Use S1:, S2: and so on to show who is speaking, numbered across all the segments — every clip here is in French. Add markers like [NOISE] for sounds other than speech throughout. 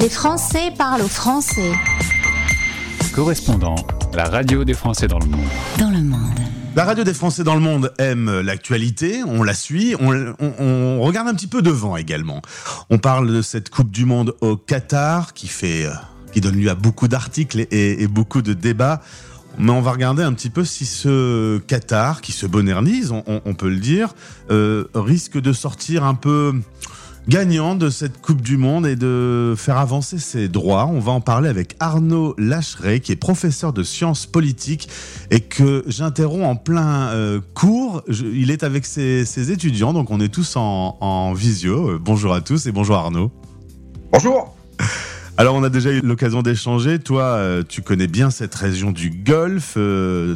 S1: Les Français parlent aux Français.
S2: Correspondant, la radio des Français dans le monde.
S1: Dans le monde.
S3: La radio des Français dans le monde aime l'actualité, on la suit, on, regarde un petit peu devant également. On parle de cette Coupe du Monde au Qatar qui fait, euh, qui donne lieu à beaucoup d'articles et, beaucoup de débats. Mais on va regarder un petit peu si ce Qatar, qui se modernise, on, peut le dire, euh, risque de sortir un peu gagnant de cette Coupe du Monde et de faire avancer ses droits. On va en parler avec Arnaud Lacheret, qui est professeur de sciences politiques et que j'interromps en plein euh, cours. il est avec ses, étudiants, donc on est tous en, visio. Euh, bonjour à tous et bonjour Arnaud.
S4: Bonjour.
S3: Alors, on a déjà eu l'occasion d'échanger. Toi, euh, tu connais bien cette région du Golfe,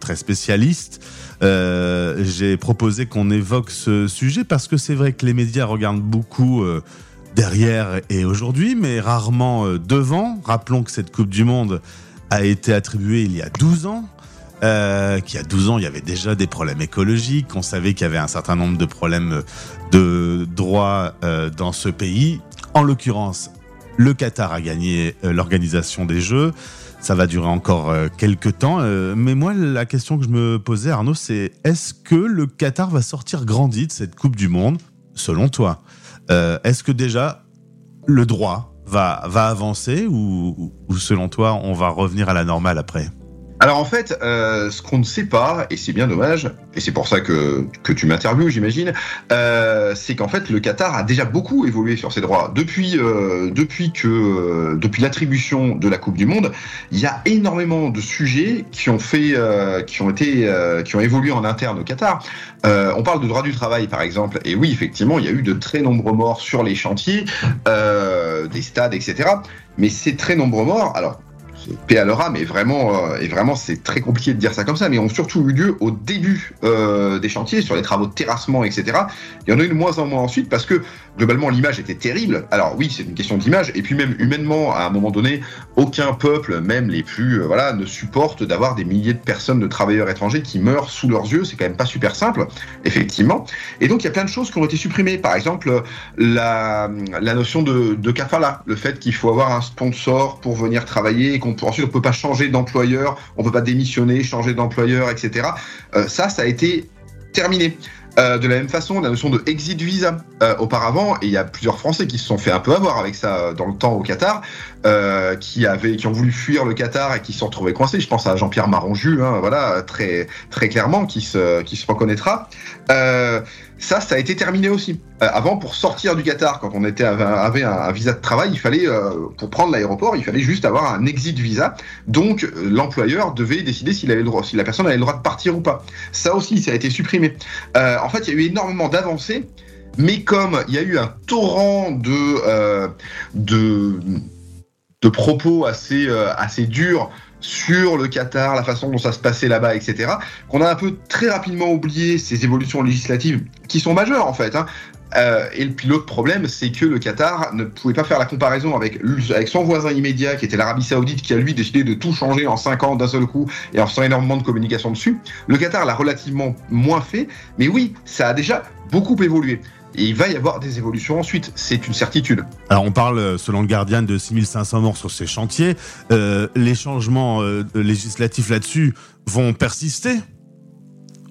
S3: très spécialiste. Euh, j'ai proposé qu'on évoque ce sujet parce que c'est vrai que les médias regardent beaucoup euh, derrière et aujourd'hui, mais rarement euh, devant. Rappelons que cette Coupe du Monde a été attribuée il y a 12 ans. Euh, qu'il y a 12 ans, il y avait déjà des problèmes écologiques, on savait qu'il y avait un certain nombre de problèmes de droits dans ce pays. En l'occurrence, le Qatar a gagné l'organisation des Jeux. Ça va durer encore euh, quelques temps. Euh, mais moi, la question que je me posais, Arnaud, c'est est-ce que le Qatar va sortir grandi de cette Coupe du Monde, selon toi euh, Est-ce que déjà le droit va, va avancer ou, ou selon toi, on va revenir à la normale après?
S4: Alors en fait, euh, ce qu'on ne sait pas, et c'est bien dommage, et c'est pour ça que, que tu m'interviews, j'imagine, euh, c'est qu'en fait le Qatar a déjà beaucoup évolué sur ses droits. Depuis, euh, depuis, que, euh, depuis l'attribution de la Coupe du Monde, il y a énormément de sujets qui ont, fait, euh, qui ont, été, euh, qui ont évolué en interne au Qatar. on parle de droit du travail par exemple, et oui, effectivement, il y a eu de très nombreux morts sur les chantiers, des stades, etc. Mais ces très nombreux morts, alors paix à leur âme, et vraiment, euh, et vraiment c'est très compliqué de dire ça comme ça, mais ont surtout eu lieu au début euh, des chantiers, sur les travaux de terrassement, etc. Il y en a eu de moins en moins ensuite parce que globalement l'image était terrible. Alors oui, c'est une question d'image, et puis même humainement, à un moment donné, aucun peuple, même les plus, euh, voilà, ne supporte d'avoir des milliers de personnes, de travailleurs étrangers qui meurent sous leurs yeux. C'est quand même pas super simple, effectivement. Et donc il y a plein de choses qui ont été supprimées. Par exemple, la, notion de, de kafala, le fait qu'il faut avoir un sponsor pour venir travailler et qu'on ensuite on peut pas changer d'employeur, on peut pas démissionner, changer d'employeur, etc. Euh, ça, ça a été terminé. Euh, de la même façon, la notion de exit visa euh, auparavant, et il y a plusieurs Français qui se sont fait un peu avoir avec ça dans le temps au Qatar, qui avaient, qui ont voulu fuir le Qatar et qui se sont retrouvés coincés. Je pense à Jean-Pierre Maronju, hein, voilà, très très clairement, qui se qui se reconnaîtra. Ça, ça a été terminé aussi. Euh, avant, pour sortir du Qatar, quand on avait un, visa de travail, il fallait, euh, pour prendre l'aéroport, il fallait juste avoir un exit visa. Donc, euh, l'employeur devait décider s'il avait le droit, si la personne avait le droit de partir ou pas. Ça aussi, ça a été supprimé. Fait, il y a eu énormément d'avancées, mais comme il y a eu un torrent de de propos assez assez durs sur le Qatar, la façon dont ça se passait là-bas, etc., qu'on a un peu très rapidement oublié ces évolutions législatives qui sont majeures en fait. Hein. Euh, et puis l'autre problème, c'est que le Qatar ne pouvait pas faire la comparaison avec, son voisin immédiat, qui était l'Arabie Saoudite, qui a lui décidé de tout changer en 5 ans d'un seul coup et en faisant énormément de communication dessus. Le Qatar l'a relativement moins fait, mais oui, ça a déjà beaucoup évolué. Et il va y avoir des évolutions ensuite, c'est une certitude.
S3: Alors on parle, euh, selon le Guardian, de 6500 morts sur ces chantiers. Euh, les changements législatifs là-dessus vont persister?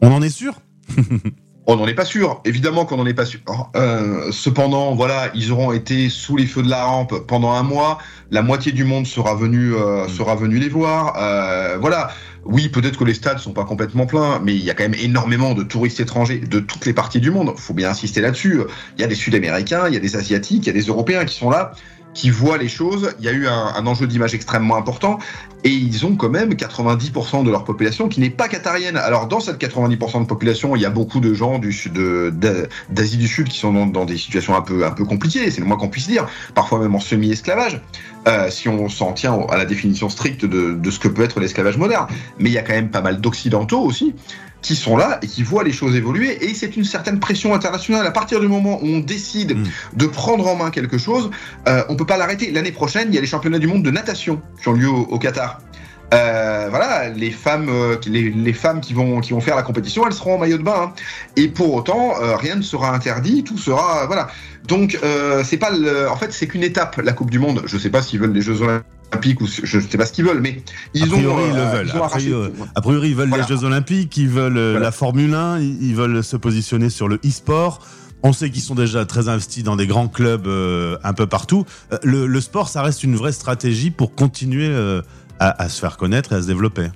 S3: On en est sûr? [LAUGHS]
S4: On n'en est pas sûr, évidemment qu'on n'en est pas sûr. Euh, cependant, voilà, ils auront été sous les feux de la rampe pendant un mois. La moitié du monde sera venu, euh, mm. sera venu les voir. Euh, voilà. Oui, peut-être que les stades sont pas complètement pleins, mais il y a quand même énormément de touristes étrangers de toutes les parties du monde. Faut bien insister là-dessus. Il y a des Sud-Américains, il y a des Asiatiques, il y a des Européens qui sont là qui voient les choses. Il y a eu un, enjeu d'image extrêmement important et ils ont quand même 90% de leur population qui n'est pas qatarienne. Alors dans cette 90% de population, il y a beaucoup de gens du d'Asie du Sud qui sont dans, des situations un peu, un peu compliquées, c'est le moins qu'on puisse dire, parfois même en semi-esclavage, euh, si on s'en tient à la définition stricte de ce que peut être l'esclavage moderne. Mais il y a quand même pas mal d'occidentaux aussi qui sont là et qui voient les choses évoluer. Et c'est une certaine pression internationale. À partir du moment où on décide mm. de prendre en main quelque chose, euh, on peut pas l'arrêter. L'année prochaine, il y a les championnats du monde de natation qui ont lieu au, Qatar. Euh, voilà, les femmes, euh, les, les, femmes qui vont qui vont faire la compétition, elles seront en maillot de bain. Hein. Et pour autant, euh, rien ne sera interdit, tout sera voilà. Donc c'est pas le, en fait c'est qu'une étape la Coupe du Monde. Je sais pas s'ils veulent les Jeux Olympiques ou je sais pas ce qu'ils veulent, mais ils
S3: a priori,
S4: ont.
S3: Ils le veulent. a, priori, a, priori, ils veulent voilà. les Jeux Olympiques, ils veulent voilà. la Formule 1, ils veulent se positionner sur le e-sport. On sait qu'ils sont déjà très investis dans des grands clubs euh, un peu partout. Euh, le, le, sport, ça reste une vraie stratégie pour continuer euh, à, à, se faire connaître et à se développer.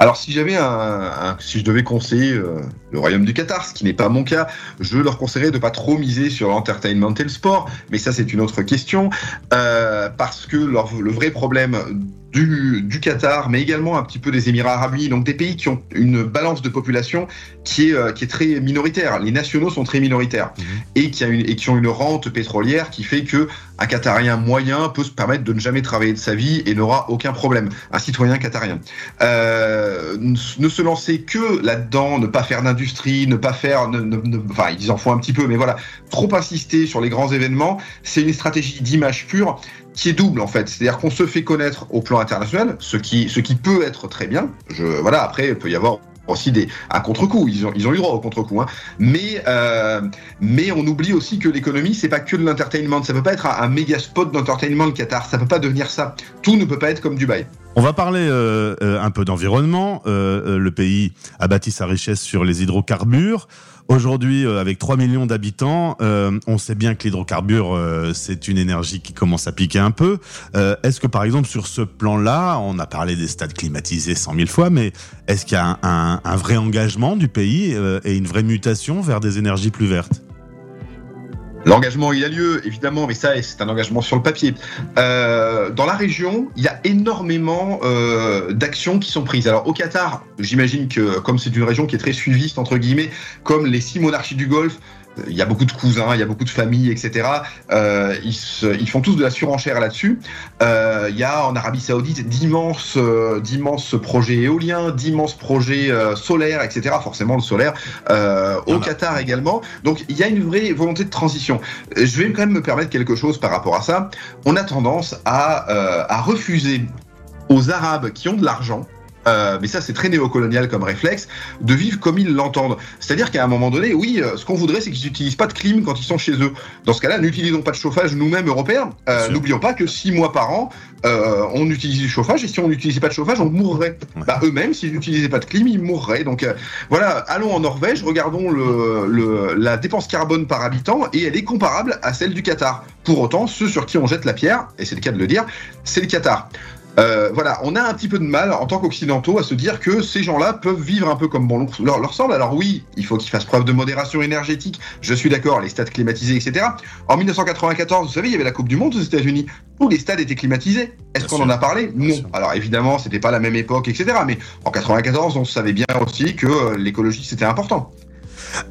S4: Alors si j'avais un, si je devais conseiller euh, le royaume du Qatar, ce qui n'est pas mon cas, je leur conseillerais de pas trop miser sur l'entertainment et le sport, mais ça c'est une autre question, euh, parce que le vrai problème du, du, Qatar, mais également un petit peu des Émirats arabes unis, donc des pays qui ont une balance de population qui est, euh, qui est très minoritaire. Les nationaux sont très minoritaires mmh. et, qui a une, et qui ont une rente pétrolière qui fait que un Qatarien moyen peut se permettre de ne jamais travailler de sa vie et n'aura aucun problème. Un citoyen qatarien. Euh, ne se lancer que là-dedans, ne pas faire d'industrie, ne pas faire, ne, ne, ne, enfin ils en font un petit peu, mais voilà, trop insister sur les grands événements, c'est une stratégie d'image pure qui est double en fait. C'est-à-dire qu'on se fait connaître au plan international, ce qui, ce qui peut être très bien. Je, voilà, après, il peut y avoir aussi des, un contre-coup. Ils ont, ils ont eu droit au contre-coup. Hein. Mais, euh, mais on oublie aussi que l'économie, c'est pas que de l'entertainment. Ça peut pas être un, un méga spot d'entertainment, le Qatar. Ça peut pas devenir ça. Tout ne peut pas être comme Dubaï.
S3: On va parler euh, euh, un peu d'environnement. Euh, le pays a bâti sa richesse sur les hydrocarbures. Aujourd'hui, avec 3 millions d'habitants, on sait bien que l'hydrocarbure, c'est une énergie qui commence à piquer un peu. est-ce que, par exemple, sur ce plan-là, on a parlé des stades climatisés 100 000 fois, mais est-ce qu'il y a un, un, un, vrai engagement du pays et une vraie mutation vers des énergies plus vertes?
S4: L'engagement, il a lieu, évidemment, mais ça, c'est un engagement sur le papier. Euh, dans la région, il y a énormément euh, d'actions qui sont prises. Alors, au Qatar, j'imagine que, comme c'est une région qui est très suiviste, entre guillemets, comme les six monarchies du Golfe, il y a beaucoup de cousins, il y a beaucoup de familles, etc. Euh, ils, se, ils, font tous de la surenchère là-dessus. Euh, il y a en Arabie Saoudite d'immenses, euh, d'immenses projets éoliens, d'immenses projets solaires, etc. Forcément le solaire. Au Qatar également. Donc il y a une vraie volonté de transition. Je vais quand même me permettre quelque chose par rapport à ça. On a tendance à, à refuser aux Arabes qui ont de l'argent euh, mais ça c'est très néocolonial comme réflexe, de vivre comme ils l'entendent. C'est-à-dire qu'à un moment donné, oui, euh, ce qu'on voudrait c'est qu'ils n'utilisent pas de clim quand ils sont chez eux. Dans ce cas-là, n'utilisons pas de chauffage nous-mêmes européens. Euh, N'oublions pas que six mois par an, euh, on utilise du chauffage et si on n'utilisait pas de chauffage, on mourrait. Ouais. Bah, eux-mêmes, s'ils n'utilisaient pas de clim, ils mourraient. Donc euh, voilà, allons en Norvège, regardons le, le, la dépense carbone par habitant et elle est comparable à celle du Qatar. Pour autant, ceux sur qui on jette la pierre, et c'est le cas de le dire, c'est le Qatar. Euh, voilà, on a un petit peu de mal en tant qu'occidentaux à se dire que ces gens-là peuvent vivre un peu comme bon leur, leur semble. Alors oui, il faut qu'ils fassent preuve de modération énergétique. Je suis d'accord, les stades climatisés, etc. En 1994, vous savez, il y avait la Coupe du Monde aux États-Unis. Tous les stades étaient climatisés. Est-ce qu'on en a parlé Non. Alors évidemment, c'était pas la même époque, etc. Mais en 94, on savait bien aussi que euh, l'écologie c'était important.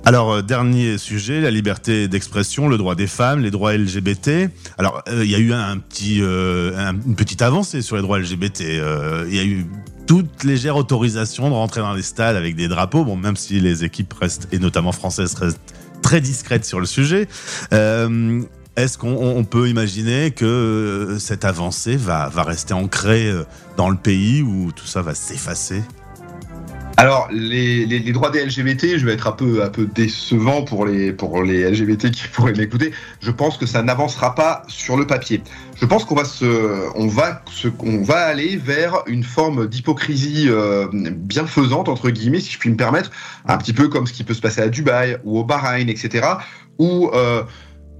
S3: Alors, euh, dernier sujet, la liberté d'expression, le droit des femmes, les droits LGBT. Alors, il euh, y a eu un petit, euh, un, une petite avancée sur les droits LGBT. Il y a eu toute légère autorisation de rentrer dans les stades avec des drapeaux, bon, même si les équipes restent, et notamment françaises, restent très discrètes sur le sujet. Est-ce qu'on peut imaginer que cette avancée va, va rester ancrée dans le pays ou tout ça va s'effacer?
S4: Alors, les, droits des LGBT, je vais être un peu, un peu décevant pour les, pour les LGBT qui [LAUGHS] pourraient m'écouter. Je pense que ça n'avancera pas sur le papier. Je pense qu'on va se, on va on va aller vers une forme d'hypocrisie euh, bienfaisante entre guillemets, si je puis me permettre, un petit peu comme ce qui peut se passer à Dubaï ou au Bahreïn, etc. Où euh,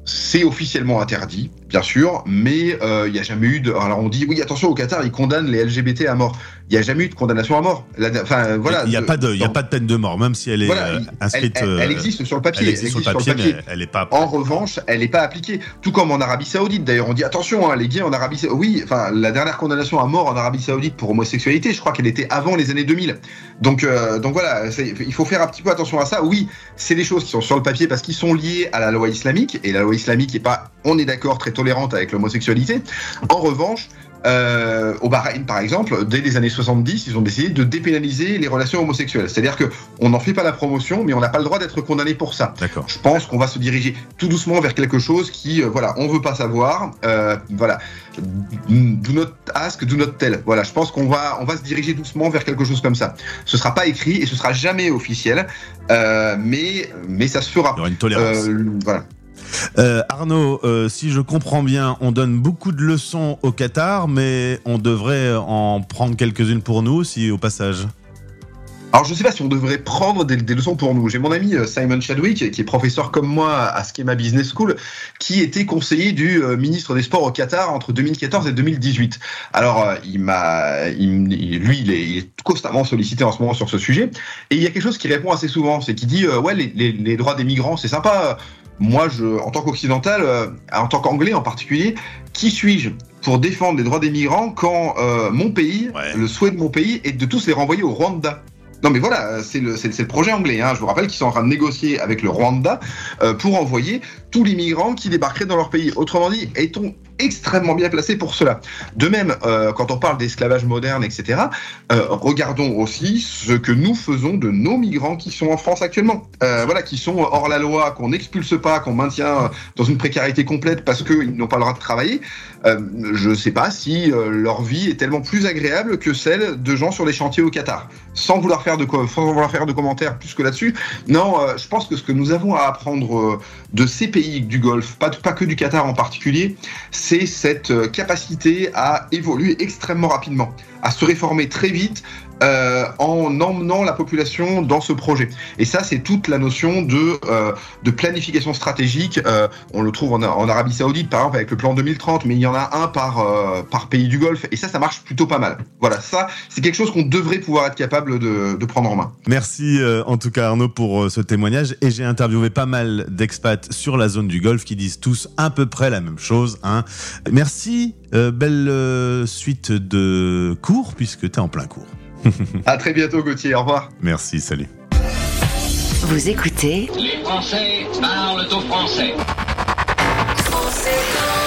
S4: c'est officiellement interdit, bien sûr, mais il euh, n'y a jamais eu de. Alors on dit oui, attention au Qatar, ils condamnent les LGBT à mort. Il n'y a jamais eu de condamnation à mort. La, enfin voilà.
S3: Il n'y a, pas de, il y a pas de peine de mort, même si elle est voilà, euh, inscrite.
S4: Elle, elle, elle, existe sur le papier.
S3: Elle existe, elle existe sur, le papier, sur le papier. elle est pas.
S4: En revanche, elle n'est pas appliquée. Tout comme en Arabie Saoudite. D'ailleurs, on dit attention, hein, les gays en Arabie Saoudite. Oui, enfin la dernière condamnation à mort en Arabie Saoudite pour homosexualité, je crois qu'elle était avant les années 2000. Donc euh, donc voilà, il faut faire un petit peu attention à ça. Oui, c'est des choses qui sont sur le papier parce qu'ils sont liés à la loi islamique et la loi islamique n'est pas, on est d'accord, très tolérante avec l'homosexualité. En revanche, euh, au Bahreïn, par exemple, dès les années 70, ils ont décidé de dépénaliser les relations homosexuelles. C'est-à-dire que on n'en fait pas la promotion, mais on n'a pas le droit d'être condamné pour ça. Je pense qu'on va se diriger tout doucement vers quelque chose qui, euh, voilà, on veut pas savoir. Euh, voilà, do not ask, do not tell. Voilà, je pense qu'on va, on va se diriger doucement vers quelque chose comme ça. Ce sera pas écrit et ce sera jamais officiel, euh, mais mais ça se fera.
S3: Il y aura une tolérance.
S4: Voilà.
S3: Euh, Arnaud, euh, si je comprends bien, on donne beaucoup de leçons au Qatar, mais on devrait en prendre quelques-unes pour nous aussi au passage.
S4: Alors je sais pas si on devrait prendre des, leçons pour nous. J'ai mon ami euh, Simon Chadwick, qui est professeur comme moi à Schema Business School, qui était conseiller du ministre des Sports au Qatar entre 2014 et 2018. Alors il m'a, lui, il est, constamment sollicité en ce moment sur ce sujet, et il y a quelque chose qui répond assez souvent, c'est qu'il dit ouais les- les droits des migrants c'est sympa. Moi, je, en tant qu'occidental, euh, en tant qu'anglais en particulier, qui suis-je pour défendre les droits des migrants quand euh, mon pays,
S3: Ouais.
S4: le souhait de mon pays, est de tous les renvoyer au Rwanda? Non mais voilà, euh, c'est le, le projet anglais. Hein. Je vous rappelle qu'ils sont en train de négocier avec le Rwanda euh, pour envoyer tous les migrants qui débarqueraient dans leur pays. Autrement dit, est-on extrêmement bien placé pour cela De même, euh, quand on parle d'esclavage moderne, etc., euh, regardons aussi ce que nous faisons de nos migrants qui sont en France actuellement. Euh, voilà, qui sont hors la loi, qu'on n'expulse pas, qu'on maintient dans une précarité complète parce qu'ils n'ont pas le droit de travailler. Je ne sais pas si leur vie est tellement plus agréable que celle de gens sur les chantiers au Qatar. Sans vouloir faire de, commentaires plus que là-dessus, non, je pense que ce que nous avons à apprendre de ces pays du Golfe, pas, pas que du Qatar en particulier, cette euh, capacité à évoluer extrêmement rapidement, à se réformer très vite euh, en emmenant la population dans ce projet. Et ça, c'est toute la notion de, euh, planification stratégique. Euh, on le trouve en, Arabie Saoudite, par exemple, avec le plan 2030, mais il y en a un par, pays du Golfe. Et ça, ça marche plutôt pas mal. Voilà, ça, c'est quelque chose qu'on devrait pouvoir être capable de, prendre en main.
S3: Merci en tout cas Arnaud pour ce témoignage et j'ai interviewé pas mal d'expats sur la zone du Golfe qui disent tous à peu près la même chose. Hein. Merci, belle suite de cours puisque tu es en plein cours.
S4: À très bientôt, Gauthier. Au revoir.
S3: Merci, salut.
S5: Vous écoutez
S6: Les Français parlent au français.
S5: Français